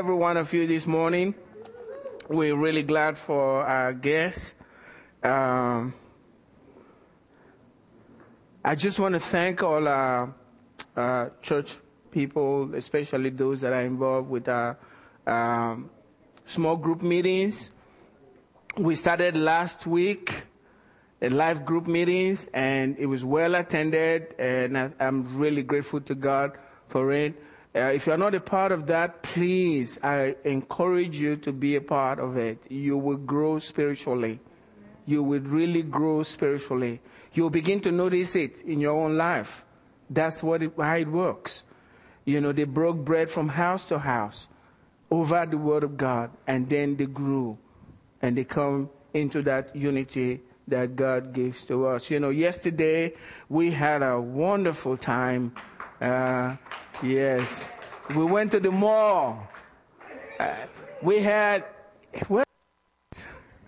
every one of you this morning. We're really glad for our guests. Um, I just want to thank all our, our, church people, especially those that are involved with our um, small group meetings. We started last week a live group meetings and it was well attended and I, am really grateful to God for it. Uh, if you're not a part of that, please, I encourage you to be a part of it. You will grow spiritually. You will really grow spiritually. You'll begin to notice it in your own life. That's what it, how it works. You know, they broke bread from house to house over the word of God and then they grew and they come into that unity that God gives to us. You know, yesterday we had a wonderful time. Uh, yes. We went to the mall. Uh, we had,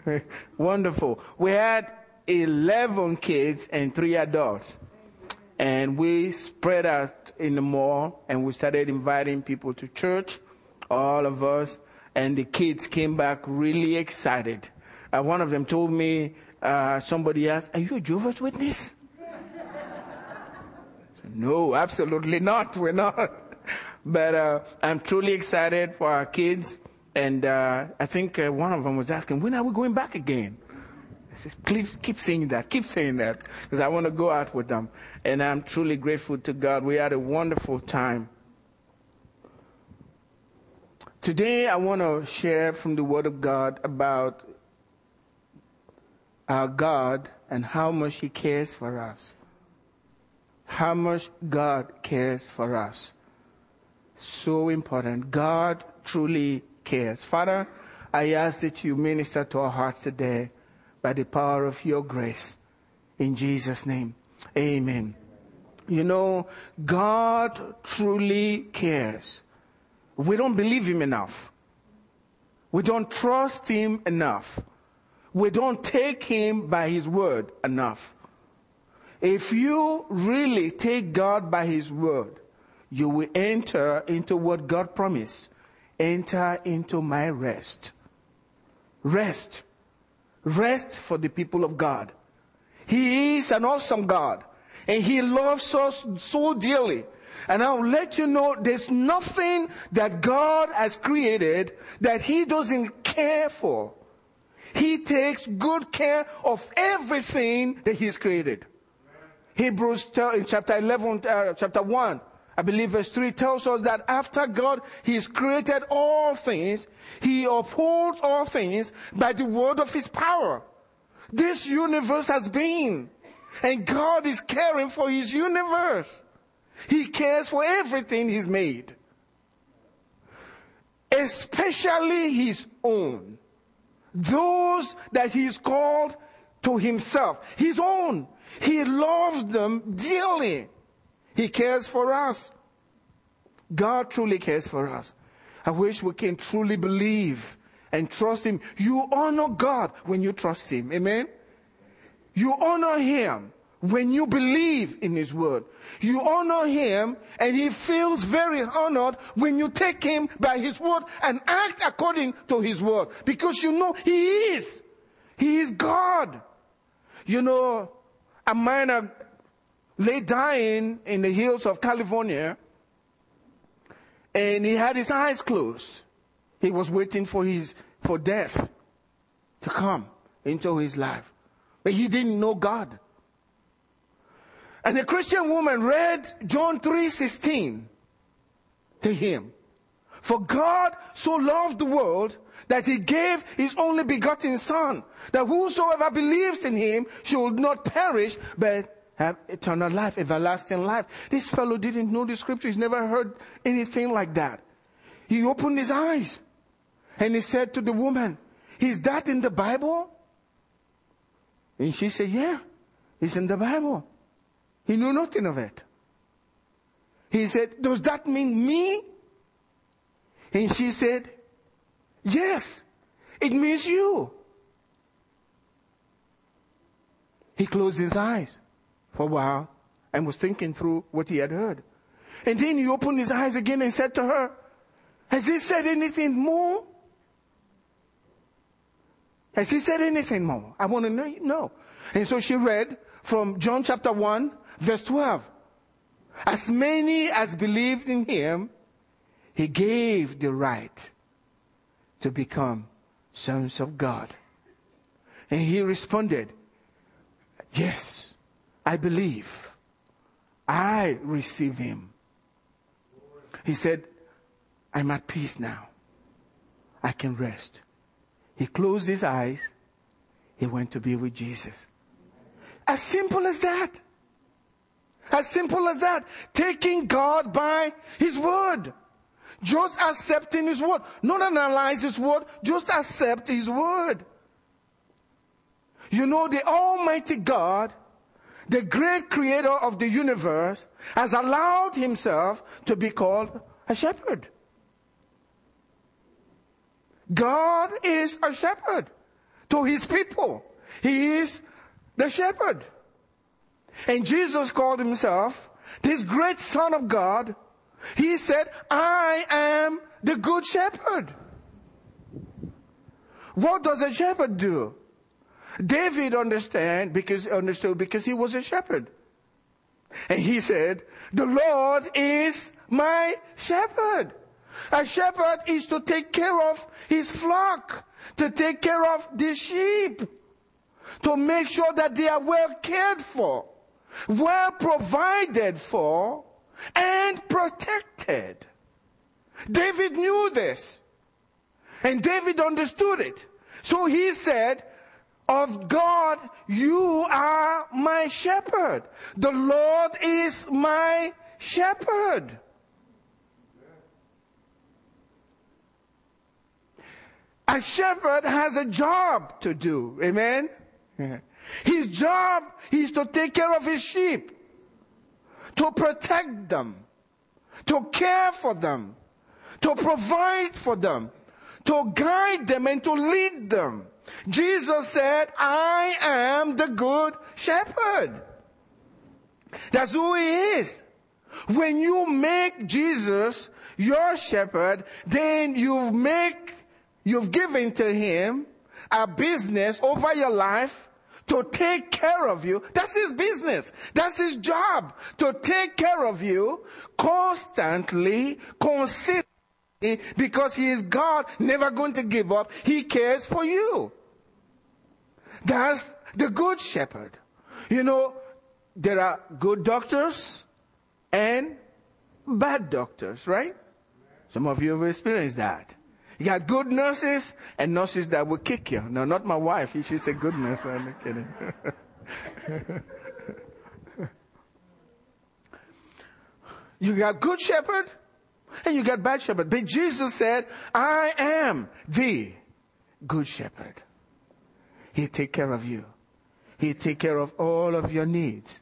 wonderful. We had 11 kids and three adults. And we spread out in the mall and we started inviting people to church, all of us. And the kids came back really excited. Uh, one of them told me uh, somebody asked, Are you a Jehovah's Witness? No, absolutely not. We're not. But uh, I'm truly excited for our kids. And uh, I think uh, one of them was asking, When are we going back again? I said, please keep saying that, keep saying that, because I want to go out with them. And I'm truly grateful to God. We had a wonderful time. Today, I want to share from the Word of God about our God and how much He cares for us. How much God cares for us. So important. God truly cares. Father, I ask that you minister to our hearts today by the power of your grace. In Jesus' name. Amen. You know, God truly cares. We don't believe Him enough. We don't trust Him enough we don't take him by his word enough. If you really take God by his word, you will enter into what God promised. Enter into my rest. Rest. Rest for the people of God. He is an awesome God and he loves us so dearly. And I'll let you know there's nothing that God has created that he doesn't care for. He takes good care of everything that He's created. Hebrews in chapter 11, uh, chapter 1, I believe verse 3 tells us that after God, He's created all things, He upholds all things by the word of His power. This universe has been, and God is caring for His universe. He cares for everything He's made. Especially His own those that he's called to himself, his own. He loves them dearly. He cares for us. God truly cares for us. I wish we can truly believe and trust Him. You honor God when you trust Him. Amen? You honor Him when you believe in His Word. You honor Him and He feels very honored when you take Him by His Word and act according to His Word. Because you know He is. He is God. You know, a miner lay dying in the hills of California and he had his eyes closed. He was waiting for his, for death to come into his life. But he didn't know God. And the Christian woman read John 3:16 to him. For God so loved the world that he gave his only begotten son, that whosoever believes in him should not perish, but have eternal life, everlasting life. This fellow didn't know the scripture. He's never heard anything like that. He opened his eyes and he said to the woman, is that in the Bible? And she said, yeah, it's in the Bible. He knew nothing of it. He said, Does that mean me? And she said, Yes, it means you. He closed his eyes for a while and was thinking through what he had heard. And then he opened his eyes again and said to her, Has he said anything more? Has he said anything more? I want to know. No. And so she read from John chapter 1, verse 12. As many as believed in him, he gave the right to become sons of God. And he responded, Yes, I believe. I receive him. He said, I'm at peace now. I can rest. He closed his eyes. He went to be with Jesus. As simple as that. As simple as that. Taking God by His word. Just accepting His word. Not analyze His word, just accept His word. You know, the Almighty God, the great creator of the universe, has allowed Himself to be called a shepherd. God is a shepherd to His people. He is the shepherd. And Jesus called himself this great son of God. He said, I am the good shepherd. What does a shepherd do? David understand because understood because he was a shepherd. And he said, the Lord is my shepherd. A shepherd is to take care of his flock, to take care of the sheep, to make sure that they are well cared for well provided for and protected. David knew this. And David understood it. So he said, of God, you are my shepherd. The Lord is my shepherd. A shepherd has a job to do. Amen? His job is to take care of his sheep, to protect them, to care for them, to provide for them, to guide them and to lead them. Jesus said, I am the good shepherd. That's who he is. When you make Jesus your shepherd, then you've make, you've given to him a business over your life to take care of you. That's his business. That's his job to take care of you constantly, consistently, because he is God, never going to give up. He cares for you. That's the good shepherd. You know, there are good doctors and bad doctors, right? Some of you have experienced that. You got good nurses and nurses that will kick you. No, not my wife. She's a good nurse. I'm not kidding. you got good shepherd and you got bad shepherd. But Jesus said, I am the good shepherd. He take care of you. He take care of all of your needs.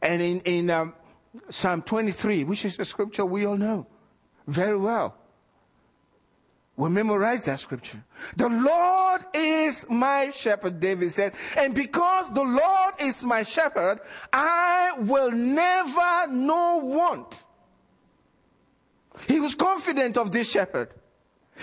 And in, in um, Psalm 23, which is a scripture we all know very well, we memorize that scripture. The Lord is my shepherd, David said. And because the Lord is my shepherd, I will never know want. He was confident of this shepherd.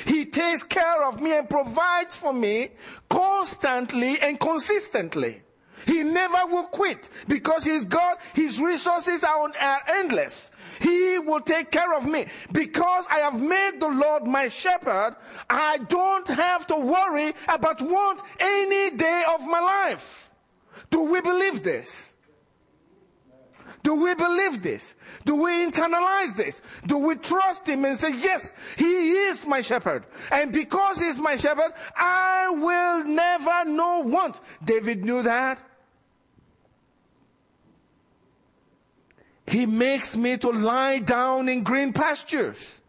He takes care of me and provides for me constantly and consistently. He never will quit because he's God. His resources are, are endless. He will take care of me. Because I have made the Lord my shepherd, I don't have to worry about want any day of my life. Do we believe this? Do we believe this? Do we internalize this? Do we trust Him and say, yes, He is my shepherd. And because He's my shepherd, I will never know want. David knew that. He makes me to lie down in green pastures.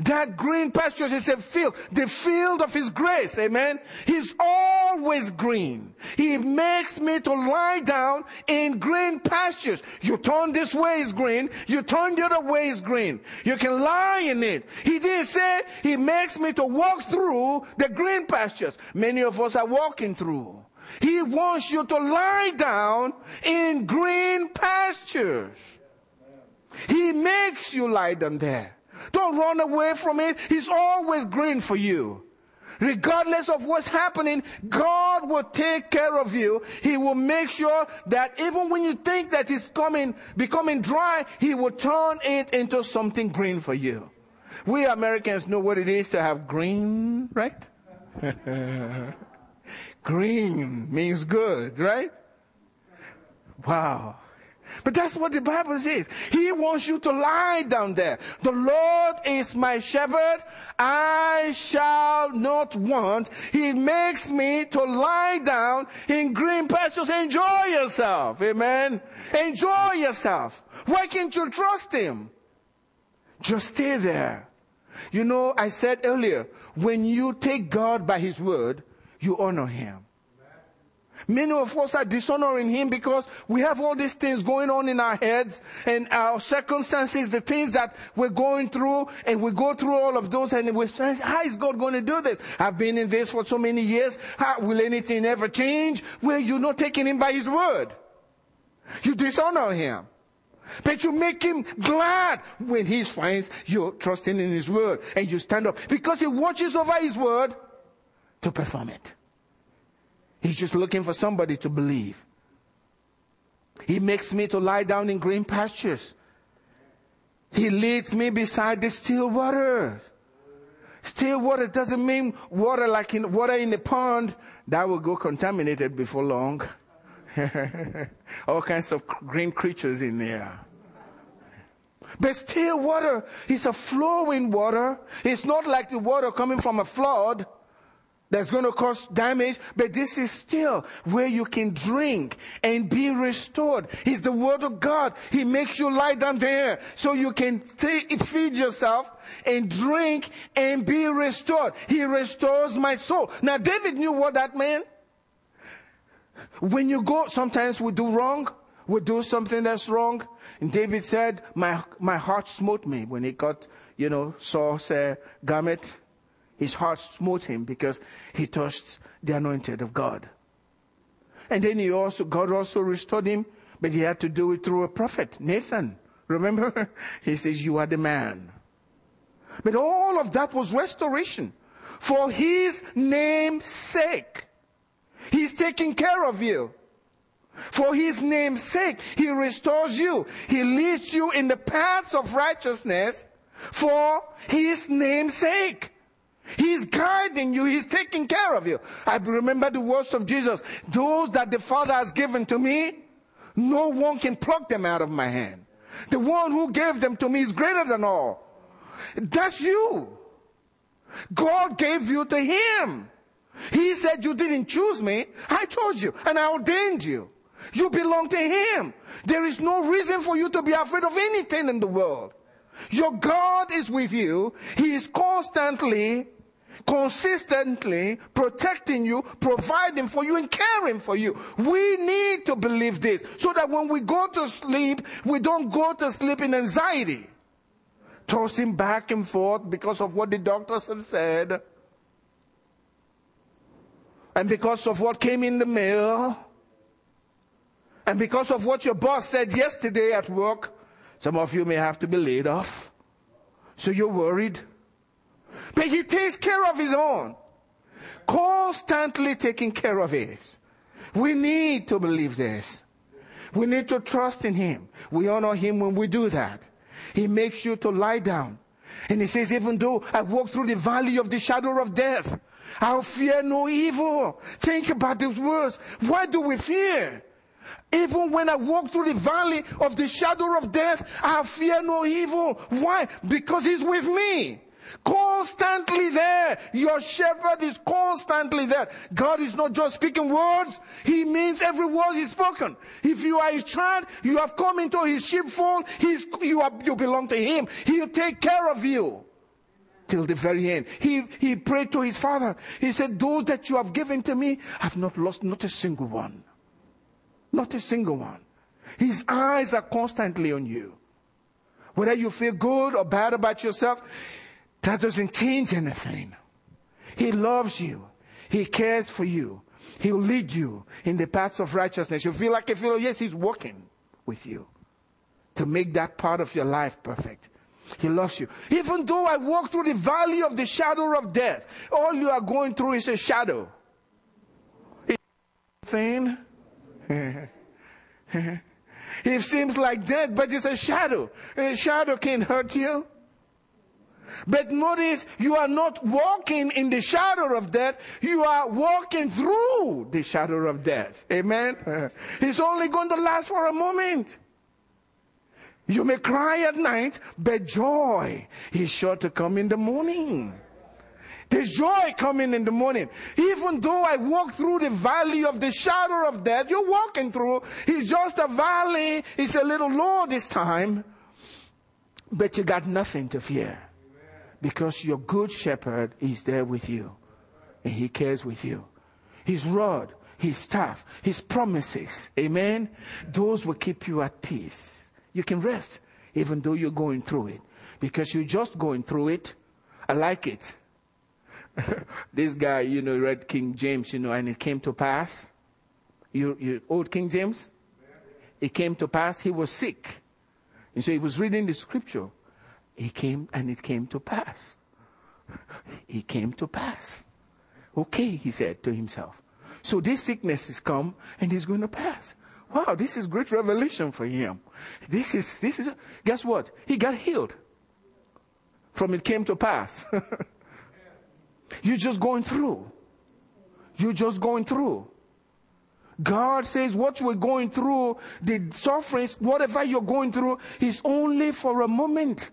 That green pastures is a field, the field of His grace, amen. He's always green. He makes me to lie down in green pastures. You turn this way is green, you turn the other way is green. You can lie in it. He didn't say He makes me to walk through the green pastures. Many of us are walking through. He wants you to lie down in green pastures. He makes you lie down there. Don't run away from it. He's always green for you. Regardless of what's happening, God will take care of you. He will make sure that even when you think that it's coming, becoming dry, He will turn it into something green for you. We Americans know what it is to have green, right? green means good, right? Wow. But that's what the Bible says. He wants you to lie down there. The Lord is my shepherd. I shall not want. He makes me to lie down in green pastures. Enjoy yourself. Amen. Enjoy yourself. Why can't you trust Him? Just stay there. You know, I said earlier, when you take God by His word, you honor Him. Many of us are dishonoring Him because we have all these things going on in our heads and our circumstances, the things that we're going through, and we go through all of those and we say, how is God going to do this? I've been in this for so many years. How will anything ever change? Well, you're not taking Him by His word. You dishonor Him. But you make him glad when he finds you're trusting in his word and you stand up because he watches over his word to perform it. He's just looking for somebody to believe. He makes me to lie down in green pastures. He leads me beside the still waters. Still waters doesn't mean water like in water in the pond that will go contaminated before long. All kinds of green creatures in there. But still water is a flowing water. It's not like the water coming from a flood that's going to cause damage, but this is still where you can drink and be restored. It's the word of God. He makes you lie down there so you can feed yourself and drink and be restored. He restores my soul. Now David knew what that meant. When you go, sometimes we do wrong. We do something that's wrong. And David said, my, my heart smote me when he got, you know, Saul's uh, garment his heart smote him because he touched the anointed of God. And then he also, God also restored him, but he had to do it through a prophet, Nathan. Remember? He says, you are the man. But all of that was restoration for his name's sake. He's taking care of you. For his name's sake, he restores you. He leads you in the paths of righteousness for his name's sake. He's guiding you. He's taking care of you. I remember the words of Jesus. Those that the Father has given to me, no one can pluck them out of my hand. The one who gave them to me is greater than all. That's you. God gave you to Him. He said you didn't choose me. I chose you and I ordained you. You belong to Him. There is no reason for you to be afraid of anything in the world. Your God is with you. He is constantly consistently protecting you, providing for you, and caring for you. We need to believe this so that when we go to sleep, we don't go to sleep in anxiety, tossing back and forth because of what the doctors have said, and because of what came in the mail, and because of what your boss said yesterday at work. Some of you may have to be laid off. So you're worried. But he takes care of his own. Constantly taking care of it. We need to believe this. We need to trust in him. We honor him when we do that. He makes you to lie down. And he says, even though I walk through the valley of the shadow of death, I'll fear no evil. Think about those words. Why do we fear? Even when I walk through the valley of the shadow of death, I fear no evil. Why? Because he's with me. Constantly there. Your shepherd is constantly there. God is not just speaking words. He means every word he's spoken. If you are his child, you have come into his sheepfold, he's, you, are, you belong to him. He'll take care of you till the very end. He, he prayed to his father. He said, those that you have given to me, I've not lost not a single one. Not a single one. His eyes are constantly on you. Whether you feel good or bad about yourself, that doesn't change anything. He loves you. He cares for you. He'll lead you in the paths of righteousness. You feel like if you feel, yes, He's working with you to make that part of your life perfect. He loves you. Even though I walk through the valley of the shadow of death, all you are going through is a shadow. Thing. it seems like death, but it's a shadow. A shadow can't hurt you. But notice you are not walking in the shadow of death. You are walking through the shadow of death. Amen. It's only going to last for a moment. You may cry at night, but joy is sure to come in the morning. There's joy coming in the morning. Even though I walk through the valley of the shadow of death, you're walking through. It's just a valley. It's a little low this time. But you got nothing to fear. Because your good shepherd is there with you. And he cares with you. His rod, his staff, his promises. Amen. Those will keep you at peace. You can rest even though you're going through it because you're just going through it. I like it. this guy, you know, read King James, you know, and it came to pass. You, you old King James? It came to pass. He was sick. And so he was reading the scripture. He came and it came to pass. He came to pass. Okay, he said to himself. So this sickness is come and it's going to pass. Wow, this is great revelation for him. This is, this is, guess what? He got healed. From it came to pass. You're just going through. You're just going through. God says what we're going through, the sufferings, whatever you're going through, is only for a moment.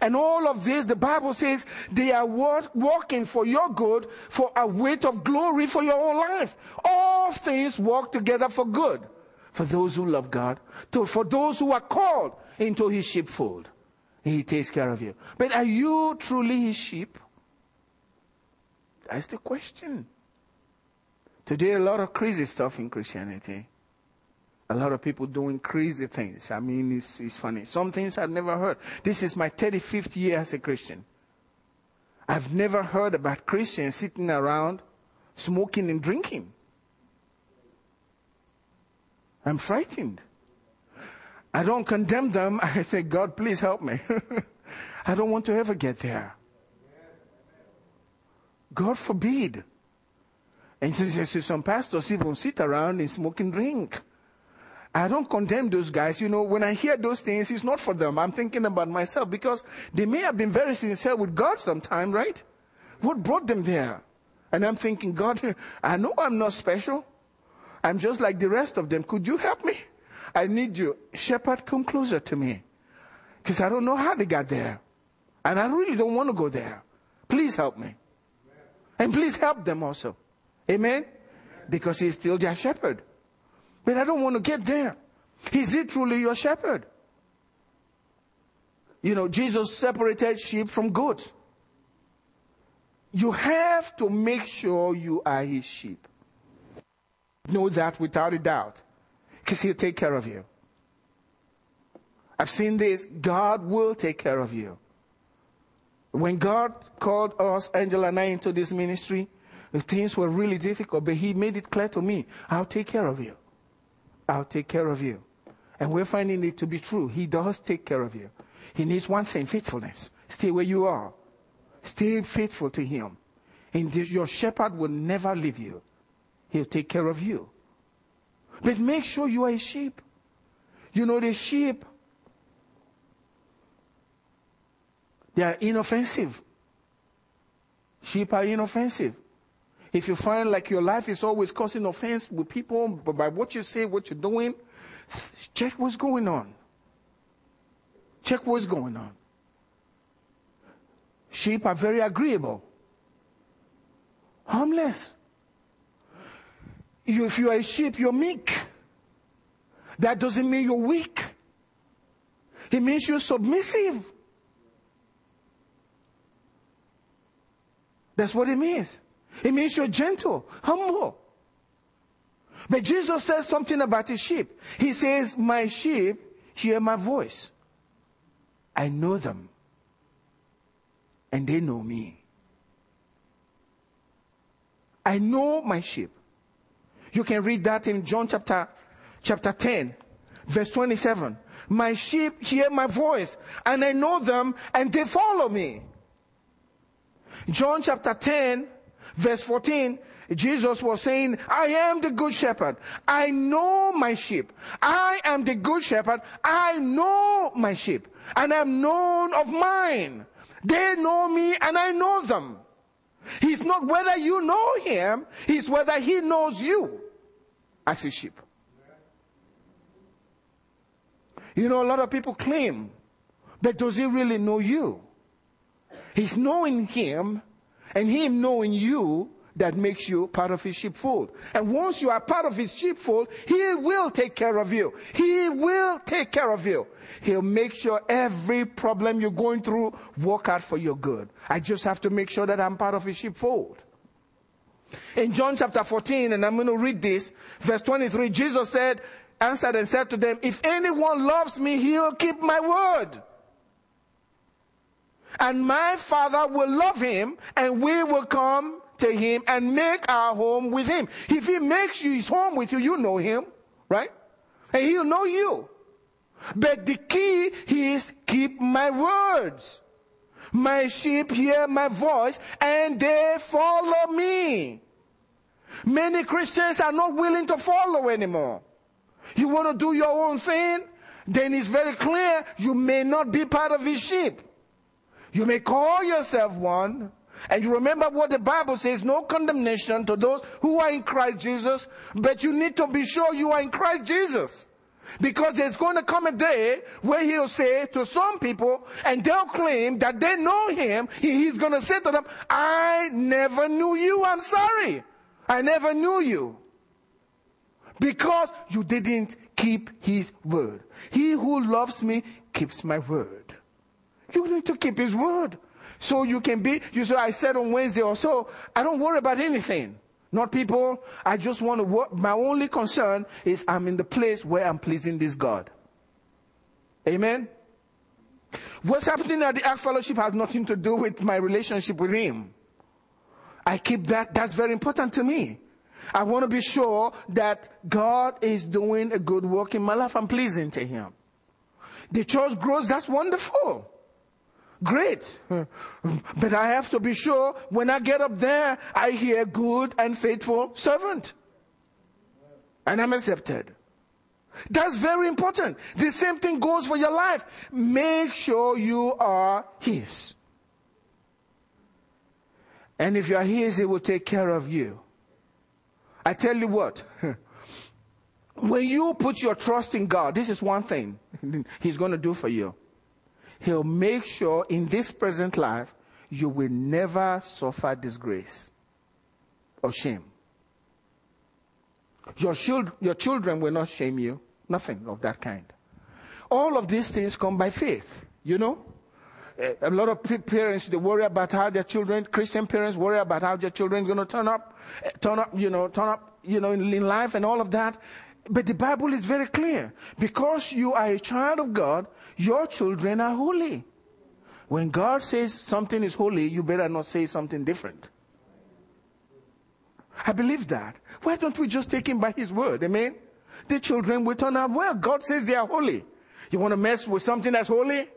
And all of this, the Bible says, they are work, working for your good, for a weight of glory for your own life. All things work together for good for those who love God, to, for those who are called into his sheepfold. He takes care of you. But are you truly his sheep? That's the question. Today, a lot of crazy stuff in Christianity. A lot of people doing crazy things. I mean, it's, it's funny. Some things I've never heard. This is my 35th year as a Christian. I've never heard about Christians sitting around smoking and drinking. I'm frightened. I don't condemn them. I say, God, please help me. I don't want to ever get there. God forbid. And so, so some pastors even sit around and smoke and drink. I don't condemn those guys. You know, when I hear those things, it's not for them. I'm thinking about myself because they may have been very sincere with God sometime, right? What brought them there? And I'm thinking, God, I know I'm not special. I'm just like the rest of them. Could you help me? I need you. Shepherd, come closer to me. Because I don't know how they got there. And I really don't want to go there. Please help me. And please help them also. Amen? Because he's still their shepherd. But I don't want to get there. Is he truly your shepherd? You know, Jesus separated sheep from goats. You have to make sure you are his sheep. Know that without a doubt. Because He'll take care of you. I've seen this. God will take care of you. When God called us, Angela and I, into this ministry, the things were really difficult, but He made it clear to me, I'll take care of you. I'll take care of you. And we're finding it to be true. He does take care of you. He needs one thing, faithfulness. Stay where you are. Stay faithful to Him. And your shepherd will never leave you. He'll take care of you. But make sure you are a sheep. You know, the sheep, they are inoffensive. Sheep are inoffensive. If you find like your life is always causing offense with people by what you say, what you're doing, check what's going on. Check what's going on. Sheep are very agreeable, harmless. You, if you are a sheep, you're meek. That doesn't mean you're weak. It means you're submissive. That's what it means. It means you're gentle, humble. But Jesus says something about his sheep. He says, My sheep hear my voice. I know them. And they know me. I know my sheep. You can read that in John chapter, chapter 10, verse 27. My sheep hear my voice, and I know them, and they follow me. John chapter 10, verse 14, Jesus was saying, I am the good shepherd. I know my sheep. I am the good shepherd. I know my sheep, and I'm known of mine. They know me, and I know them. He's not whether you know him, he's whether he knows you as a sheep. You know, a lot of people claim, but does he really know you? He's knowing him and him knowing you that makes you part of his sheepfold. And once you are part of his sheepfold, he will take care of you. He will take care of you. He'll make sure every problem you're going through work out for your good. I just have to make sure that I'm part of his sheepfold. In John chapter 14, and I'm going to read this, verse 23, Jesus said, answered and said to them, If anyone loves me, he'll keep my word. And my Father will love him, and we will come to him and make our home with him. If he makes you his home with you, you know him, right? And he'll know you. But the key is keep my words. My sheep hear my voice and they follow me. Many Christians are not willing to follow anymore. You want to do your own thing? Then it's very clear you may not be part of his sheep. You may call yourself one, and you remember what the Bible says, no condemnation to those who are in Christ Jesus, but you need to be sure you are in Christ Jesus. Because there's going to come a day where he'll say to some people, and they'll claim that they know him, he's going to say to them, I never knew you, I'm sorry. I never knew you. Because you didn't keep his word. He who loves me keeps my word. You need to keep his word. So you can be, you say, I said on Wednesday or so, I don't worry about anything. Not people. I just want to work. My only concern is I'm in the place where I'm pleasing this God. Amen. What's happening at the Ark Fellowship has nothing to do with my relationship with Him. I keep that, that's very important to me. I want to be sure that God is doing a good work in my life. I'm pleasing to Him. The church grows, that's wonderful. Great. But I have to be sure when I get up there, I hear good and faithful servant. And I'm accepted. That's very important. The same thing goes for your life. Make sure you are His. And if you are His, He will take care of you. I tell you what, when you put your trust in God, this is one thing He's going to do for you. He'll make sure in this present life you will never suffer disgrace or shame. Your, children, your children will not shame you. Nothing of that kind. All of these things come by faith, you know? Eh, a lot of parents, they worry about how their children, Christian parents worry about how their children going to turn up, eh, turn up, you know, turn up, you know, in, in life and all of that. But the Bible is very clear. Because you are a child of God, your children are holy. When God says something is holy, you better not say something different. I believe that. Why don't we just take him by his word? Amen? The children will turn out well. God says they are holy. You want to mess with something that's holy?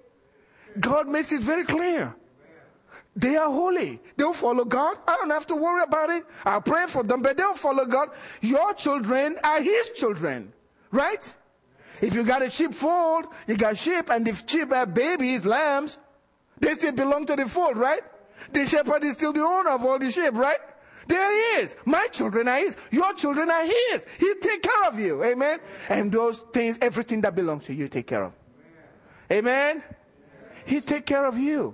God makes it very clear. They are holy. They'll follow God. I don't have to worry about it. I'll pray for them, but they'll follow God. Your children are His children. Right? If you got a sheepfold, you got sheep, and if sheep have babies, lambs, they still belong to the fold, right? The shepherd is still the owner of all the sheep, right? There he is. My children are his. Your children are his. He take care of you. Amen. And those things, everything that belongs to you, take care of. Amen. He take care of you.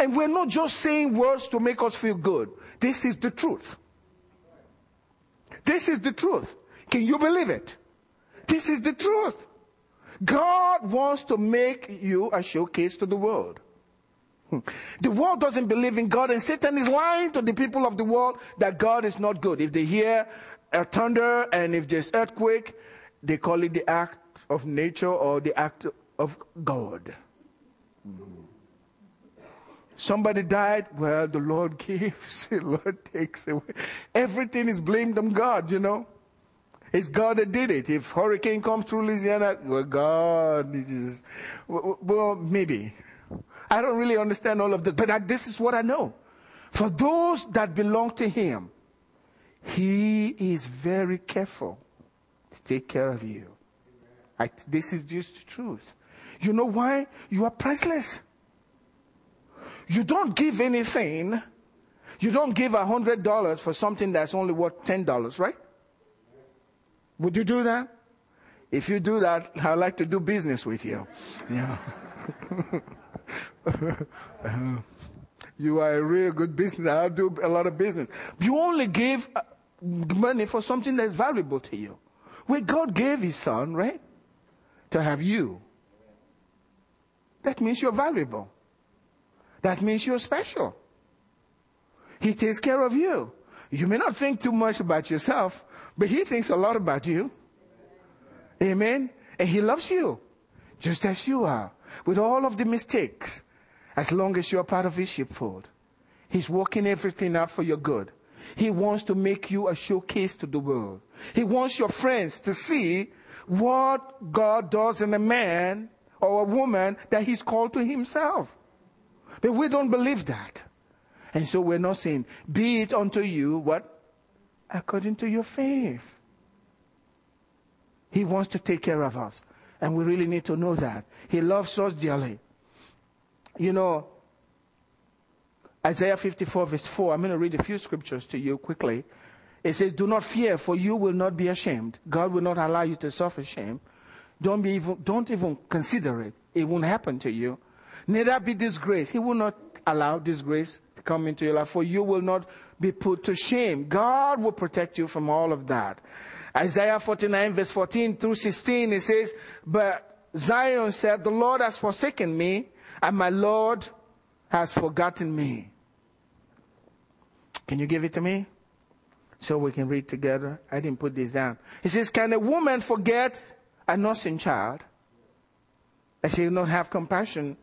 And we're not just saying words to make us feel good. This is the truth. This is the truth. Can you believe it? This is the truth. God wants to make you a showcase to the world. Hmm. The world doesn't believe in God, and Satan is lying to the people of the world that God is not good. If they hear a thunder and if there's earthquake, they call it the act of nature or the act of God. Hmm. Somebody died, well, the Lord gives, the Lord takes away. Everything is blamed on God, you know. It's God that did it. If hurricane comes through Louisiana, well, God, is, well, maybe. I don't really understand all of that, but I, this is what I know. For those that belong to Him, He is very careful to take care of you. I, this is just the truth. You know why? You are priceless. You don't give anything. You don't give a hundred dollars for something that's only worth ten dollars, right? Would you do that? If you do that, I'd like to do business with you. Yeah. you are a real good business. I'll do a lot of business. You only give uh, money for something that's valuable to you. Where God gave His Son, right? To have you. That means you're valuable. That means you're special. He takes care of you. You may not think too much about yourself, but He thinks a lot about you. Amen. And He loves you just as you are with all of the mistakes as long as you're part of His sheepfold. He's working everything out for your good. He wants to make you a showcase to the world. He wants your friends to see what God does in a man or a woman that He's called to Himself. But we don't believe that. And so we're not saying, be it unto you what? According to your faith. He wants to take care of us. And we really need to know that. He loves us dearly. You know, Isaiah 54 verse 4, I'm going to read a few scriptures to you quickly. It says, do not fear, for you will not be ashamed. God will not allow you to suffer shame. Don't be even, don't even consider it. It won't happen to you. Neither be disgraced. He will not allow disgrace to come into your life, for you will not be put to shame. God will protect you from all of that. Isaiah 49 verse 14 through 16, it says, but Zion said, the Lord has forsaken me and my Lord has forgotten me. Can you give it to me? So we can read together. I didn't put this down. He says, can a woman forget a nursing child? And she will not have compassion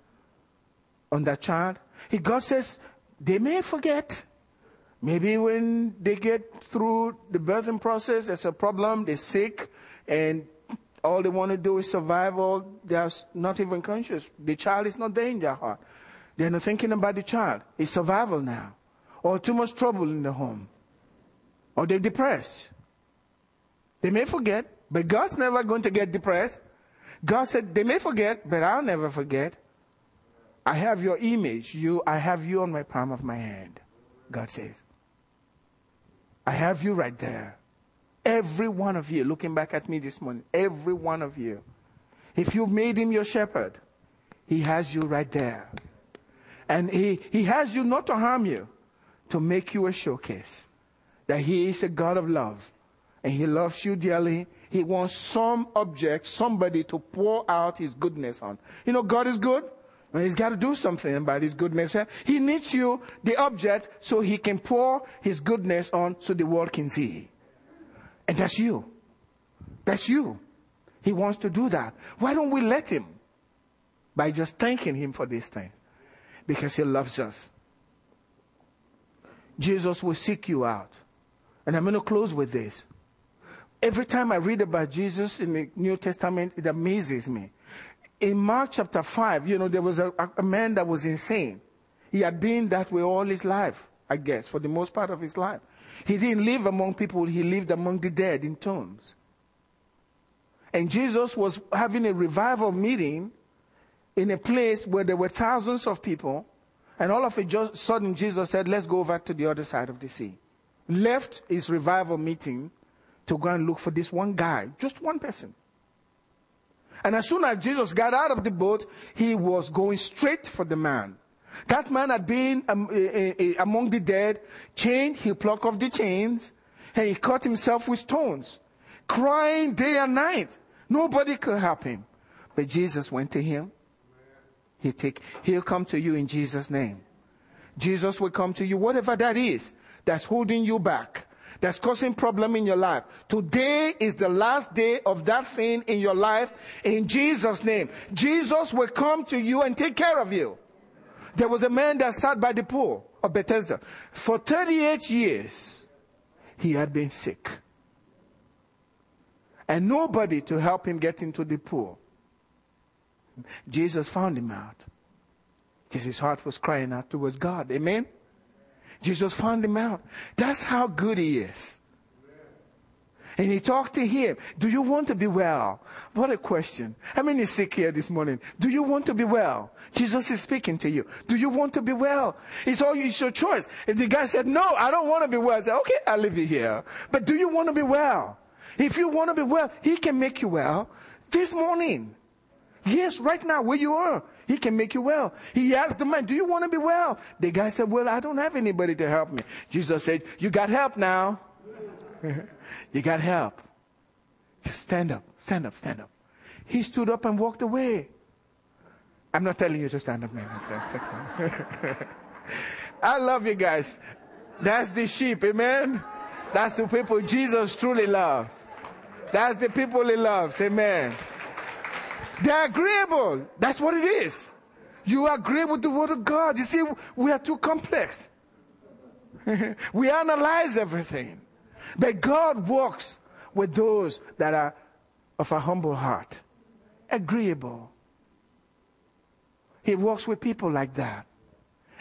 on that child. He, God says they may forget. Maybe when they get through the birthing process, there's a problem, they're sick, and all they want to do is survival. They're not even conscious. The child is not there in their heart. They're not thinking about the child. It's survival now. Or too much trouble in the home. Or they're depressed. They may forget, but God's never going to get depressed. God said, they may forget, but I'll never forget. I have your image. You, I have you on my palm of my hand. God says. I have you right there. Every one of you, looking back at me this morning, every one of you. If you've made him your shepherd, he has you right there. And he, he has you not to harm you, to make you a showcase that he is a God of love. And he loves you dearly. He wants some object, somebody to pour out his goodness on. You know, God is good. He's got to do something about his goodness. He needs you, the object, so he can pour his goodness on so the world can see. And that's you. That's you. He wants to do that. Why don't we let him? By just thanking him for these things. Because he loves us. Jesus will seek you out. And I'm going to close with this. Every time I read about Jesus in the New Testament, it amazes me in Mark chapter 5, you know, there was a, a, man that was insane. He had been that way all his life, I guess, for the most part of his life. He didn't live among people, he lived among the dead in tombs. And Jesus was having a revival meeting in a place where there were thousands of people. And all of a sudden, Jesus said, Let's go over to the other side of the sea. Left his revival meeting to go and look for this one guy, just one person. And as soon as Jesus got out of the boat, he was going straight for the man. That man had been um, eh, eh, eh, among the dead, chained, he plucked off the chains, and he cut himself with stones, crying day and night. Nobody could help him. But Jesus went to him. He take, he'll come to you in Jesus' name. Jesus will come to you, whatever that is that's holding you back that's causing problem in your life. Today is the last day of that thing in your life in Jesus name. Jesus will come to you and take care of you. There was a man that sat by the pool of Bethesda. For 38 years, he had been sick. and nobody to help him get into the pool. Jesus found him out because his heart was crying out towards God. Amen? Jesus found him out. That's how good he is. And he talked to him. Do you want to be well? What a question. How many sick here this morning? Do you want to be well? Jesus is speaking to you. Do you want to be well? It's all it's your choice. If the guy said, no, I don't want to be well, I said, okay, I'll leave you here. But do you want to be well? If you want to be well, he can make you well this morning. Yes, right now where you are. He can make you well. He asked the man, do you want to be well? The guy said, well, I don't have anybody to help me. Jesus said, you got help now. you got help. Just stand up, stand up, stand up. He stood up and walked away. I'm not telling you to stand up, man. I love you guys. That's the sheep, amen? That's the people Jesus truly loves. That's the people he loves, amen. They're agreeable. That's what it is. You agree with the word of God. You see, we are too complex. we analyze everything. But God walks with those that are of a humble heart, agreeable. He walks with people like that.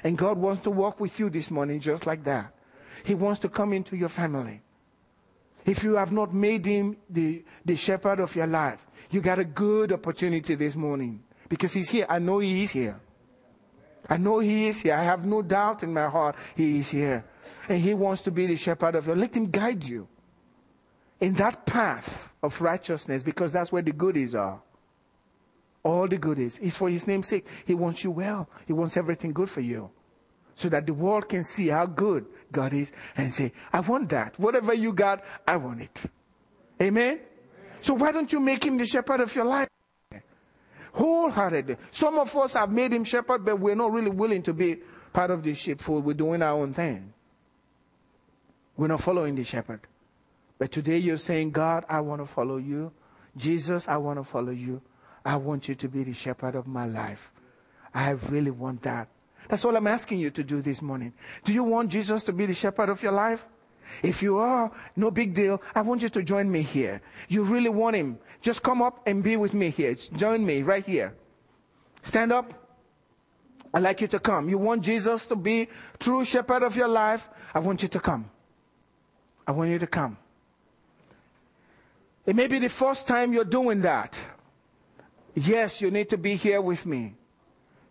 And God wants to walk with you this morning just like that. He wants to come into your family. If you have not made him the, the shepherd of your life, you got a good opportunity this morning because he's here. I know he is here. I know he is here. I have no doubt in my heart he is here. And he wants to be the shepherd of your Let him guide you in that path of righteousness because that's where the goodies are. All the goodies. It's for his name's sake. He wants you well. He wants everything good for you. So that the world can see how good God is and say, I want that. Whatever you got, I want it. Amen? So why don't you make him the shepherd of your life? Wholeheartedly. Some of us have made him shepherd, but we're not really willing to be part of the sheepfold. We're doing our own thing. We're not following the shepherd. But today you're saying, God, I want to follow you. Jesus, I want to follow you. I want you to be the shepherd of my life. I really want that. That's all I'm asking you to do this morning. Do you want Jesus to be the shepherd of your life? If you are, no big deal. I want you to join me here. You really want him. Just come up and be with me here. Join me right here. Stand up. I'd like you to come. You want Jesus to be true shepherd of your life? I want you to come. I want you to come. It may be the first time you're doing that. Yes, you need to be here with me.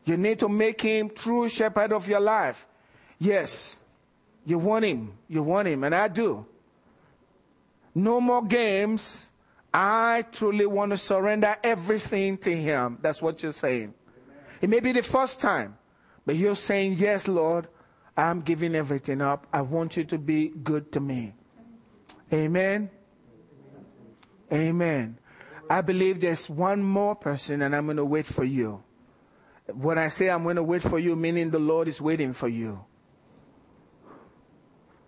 You need to make him true shepherd of your life. Yes. You want him. You want him. And I do. No more games. I truly want to surrender everything to him. That's what you're saying. Amen. It may be the first time, but you're saying, Yes, Lord, I'm giving everything up. I want you to be good to me. Amen. Amen. I believe there's one more person and I'm going to wait for you. When I say I'm going to wait for you, meaning the Lord is waiting for you.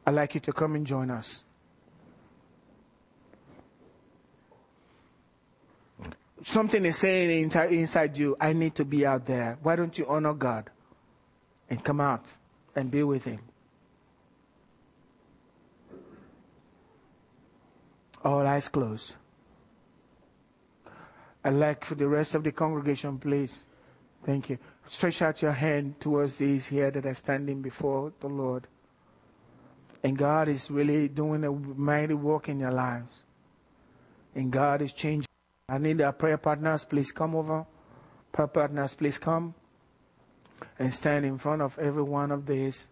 I'd like you to come and join us. Something is saying inside you, I need to be out there. Why don't you honor God and come out and be with Him? All eyes closed. I'd like for the rest of the congregation, please. Thank you. Stretch out your hand towards these here that are standing before the Lord. And God is really doing a mighty work in your lives. And God is changing. I need our prayer partners, please come over. Prayer partners, please come and stand in front of every one of these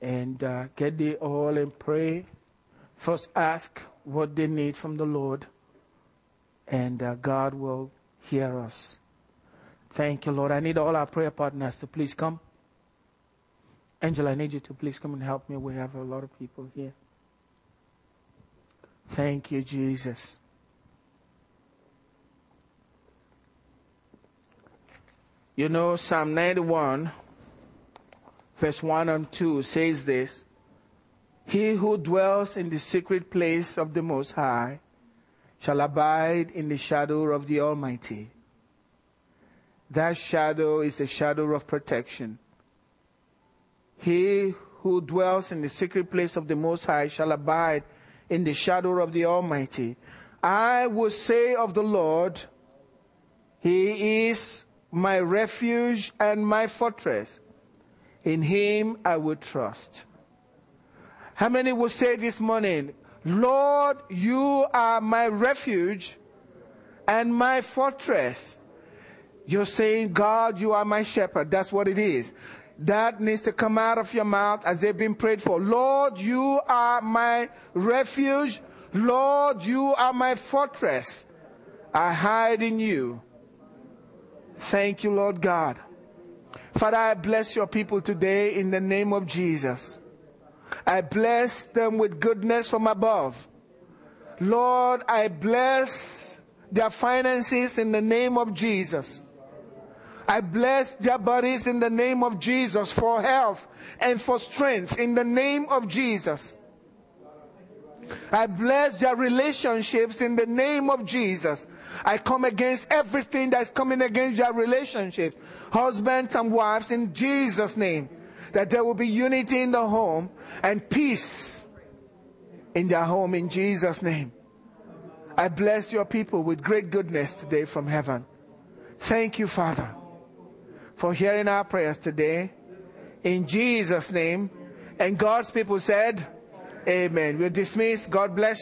and uh, get the oil and pray. First, ask what they need from the Lord, and uh, God will hear us. Thank you, Lord. I need all our prayer partners to please come. Angela, I need you to please come and help me. We have a lot of people here. Thank you, Jesus. You know, Psalm 91, verse 1 and 2 says this He who dwells in the secret place of the Most High shall abide in the shadow of the Almighty. That shadow is the shadow of protection. He who dwells in the secret place of the Most High shall abide in the shadow of the Almighty. I will say of the Lord, He is my refuge and my fortress. In Him I will trust. How many will say this morning, Lord, you are my refuge and my fortress? You're saying, God, you are my shepherd. That's what it is. That needs to come out of your mouth as they've been prayed for. Lord, you are my refuge. Lord, you are my fortress. I hide in you. Thank you, Lord God. Father, I bless your people today in the name of Jesus. I bless them with goodness from above. Lord, I bless their finances in the name of Jesus. I bless their bodies in the name of Jesus for health and for strength in the name of Jesus. I bless their relationships in the name of Jesus. I come against everything that's coming against their relationship, husbands and wives, in Jesus' name. That there will be unity in the home and peace in their home in Jesus' name. I bless your people with great goodness today from heaven. Thank you, Father for hearing our prayers today. In Jesus' name. And God's people said, Amen. We're dismissed. God bless